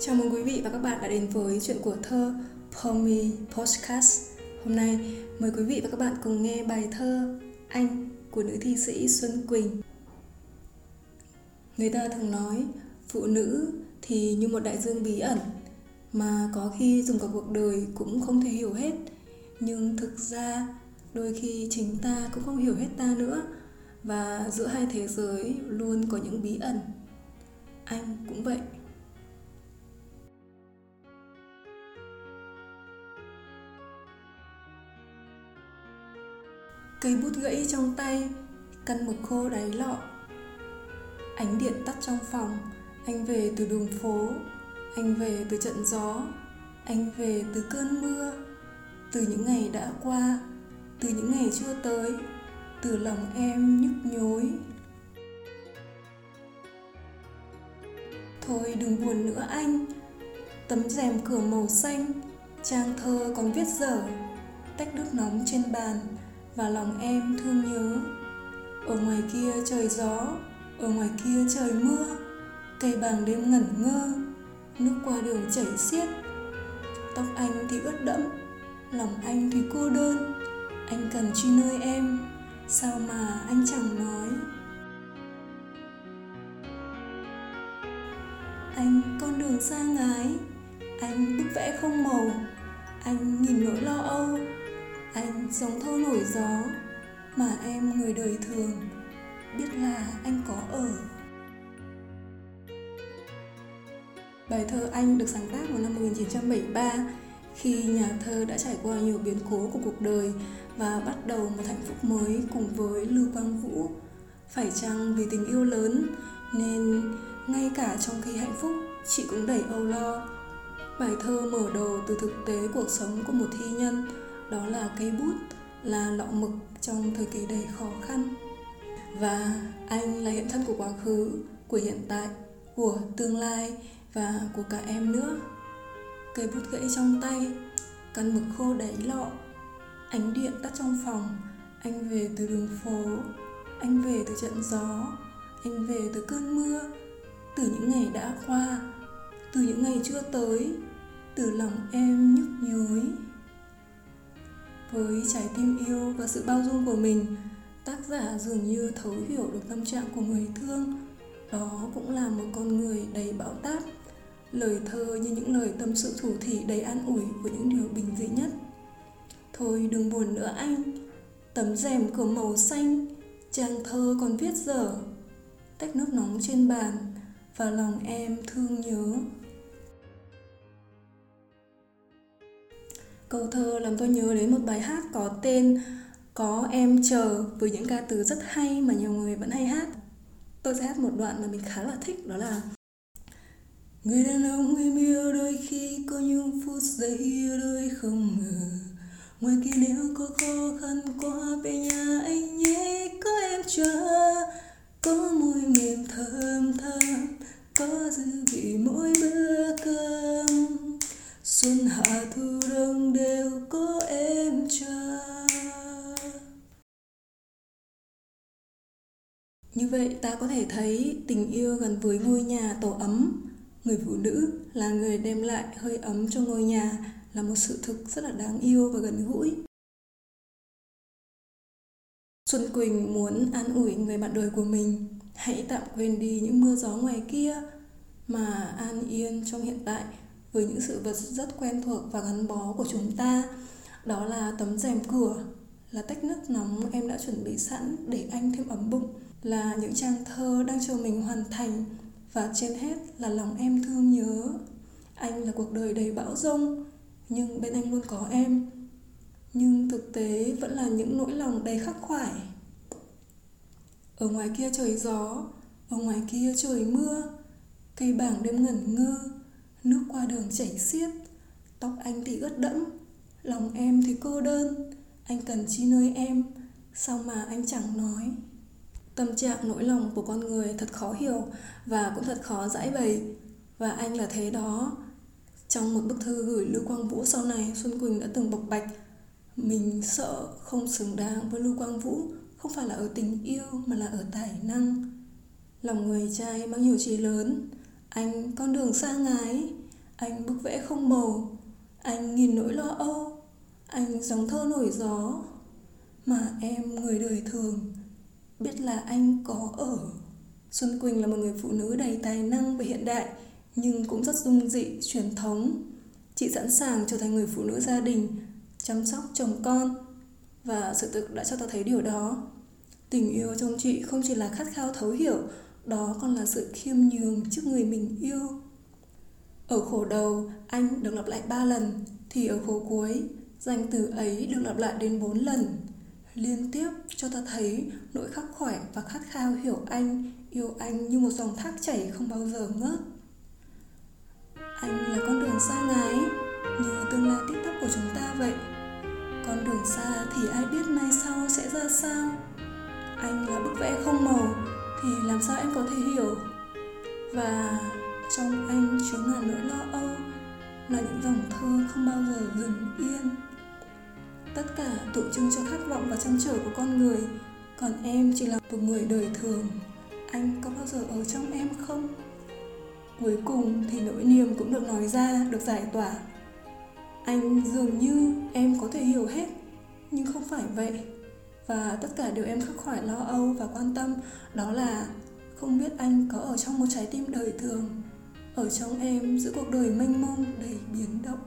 Chào mừng quý vị và các bạn đã đến với chuyện của thơ Pomi Podcast. Hôm nay, mời quý vị và các bạn cùng nghe bài thơ Anh của nữ thi sĩ Xuân Quỳnh. Người ta thường nói, phụ nữ thì như một đại dương bí ẩn, mà có khi dùng cả cuộc đời cũng không thể hiểu hết. Nhưng thực ra, đôi khi chính ta cũng không hiểu hết ta nữa, và giữa hai thế giới luôn có những bí ẩn. Anh cũng vậy. Cây bút gãy trong tay, Căn mực khô đáy lọ. Ánh điện tắt trong phòng, Anh về từ đường phố, Anh về từ trận gió, Anh về từ cơn mưa. Từ những ngày đã qua, Từ những ngày chưa tới, Từ lòng em nhức nhối. Thôi đừng buồn nữa anh, Tấm rèm cửa màu xanh, Trang thơ còn viết dở, Tách nước nóng trên bàn và lòng em thương nhớ. Ở ngoài kia trời gió, ở ngoài kia trời mưa, cây bàng đêm ngẩn ngơ, nước qua đường chảy xiết. Tóc anh thì ướt đẫm, lòng anh thì cô đơn. Anh cần truy nơi em, sao mà anh chẳng nói? Anh, con đường xa ngái, anh bức vẽ không màu. Anh nhìn nỗi lo âu anh giống thơ nổi gió mà em người đời thường biết là anh có ở Bài thơ Anh được sáng tác vào năm 1973 khi nhà thơ đã trải qua nhiều biến cố của cuộc đời và bắt đầu một hạnh phúc mới cùng với Lưu Quang Vũ. Phải chăng vì tình yêu lớn nên ngay cả trong khi hạnh phúc, chị cũng đầy âu lo. Bài thơ mở đầu từ thực tế cuộc sống của một thi nhân đó là cây bút, là lọ mực trong thời kỳ đầy khó khăn. Và anh là hiện thân của quá khứ, của hiện tại, của tương lai và của cả em nữa. Cây bút gãy trong tay, căn mực khô đáy lọ, ánh điện tắt trong phòng. Anh về từ đường phố, anh về từ trận gió, anh về từ cơn mưa. Từ những ngày đã qua, từ những ngày chưa tới, từ lòng em nhức nhối với trái tim yêu và sự bao dung của mình. Tác giả dường như thấu hiểu được tâm trạng của người thương. Đó cũng là một con người đầy bão táp, lời thơ như những lời tâm sự thủ thỉ đầy an ủi của những điều bình dị nhất. Thôi đừng buồn nữa anh, tấm rèm cửa màu xanh, trang thơ còn viết dở. Tách nước nóng trên bàn và lòng em thương nhớ. Câu thơ làm tôi nhớ đến một bài hát có tên Có em chờ với những ca từ rất hay mà nhiều người vẫn hay hát. Tôi sẽ hát một đoạn mà mình khá là thích, đó là Người đàn ông em yêu đôi khi có những phút giây yêu đôi không ngờ Ngoài kia nếu có khó khăn qua về nhà, anh nhé, Có em chờ Có môi mềm thơm thơm Có dư vị mỗi bữa cơm xuân hạ thu đông đều có em chờ như vậy, ta có thể thấy tình yêu gần với ngôi nhà tổ ấm. Người phụ nữ là người đem lại hơi ấm cho ngôi nhà, là một sự thực rất là đáng yêu và gần gũi. Xuân Quỳnh muốn an ủi người bạn đời của mình. Hãy tạm quên đi những mưa gió ngoài kia Mà an yên trong hiện tại với những sự vật rất quen thuộc và gắn bó của chúng ta. Đó là tấm rèm cửa, là tách nước nóng em đã chuẩn bị sẵn để anh thêm ấm bụng là những trang thơ đang chờ mình hoàn thành và trên hết là lòng em thương nhớ. Anh là cuộc đời đầy bão rông, nhưng bên anh luôn có em. Nhưng thực tế vẫn là những nỗi lòng đầy khắc khoải. Ở ngoài kia trời gió, ở ngoài kia trời mưa, cây bảng đêm ngẩn ngơ, Nước qua đường chảy xiết, Tóc anh thì ướt đẫm, Lòng em thì cô đơn, Anh cần chi nơi em, Sao mà anh chẳng nói. Tâm trạng nỗi lòng của con người thật khó hiểu Và cũng thật khó giải bày. Và anh là thế đó. Trong một bức thư gửi Lưu Quang Vũ sau này, Xuân Quỳnh đã từng bộc bạch, Mình sợ không xứng đáng với Lưu Quang Vũ, Không phải là ở tình yêu mà là ở tài năng. Lòng người trai mang nhiều trí lớn. Anh, con đường xa ngái. Anh bức vẽ không màu. Anh nghìn nỗi lo âu. Anh dòng thơ nổi gió. Mà em người đời thường biết là anh có ở. Xuân quỳnh là một người phụ nữ đầy tài năng và hiện đại, nhưng cũng rất dung dị, truyền thống. Chị sẵn sàng trở thành người phụ nữ gia đình, chăm sóc chồng con, và sự thực đã cho ta thấy điều đó. Tình yêu trong chị không chỉ là khát khao thấu hiểu, đó còn là sự khiêm nhường trước người mình yêu. Ở khổ đầu, anh được lặp lại ba lần, thì ở khổ cuối, danh từ ấy được lặp lại đến bốn lần liên tiếp cho ta thấy nỗi khắc khoải và khát khao hiểu anh, yêu anh như một dòng thác chảy không bao giờ ngớt. Anh là con đường xa ngái như tương lai tiếp tắc của chúng ta vậy. Con đường xa thì ai biết mai sau sẽ ra sao? Anh là bức vẽ không màu, thì làm sao em có thể hiểu? Và trong anh chứa ngàn nỗi lo âu, là những dòng thơ không bao giờ dừng yên tất cả tượng trưng cho khát vọng và chăn trở của con người. Còn em chỉ là một người đời thường. Anh có bao giờ ở trong em không? Cuối cùng thì nỗi niềm cũng được nói ra, được giải tỏa. Anh dường như em có thể hiểu hết, nhưng không phải vậy. Và tất cả điều em khắc khoải lo âu và quan tâm đó là không biết anh có ở trong một trái tim đời thường, ở trong em giữa cuộc đời mênh mông đầy biến động.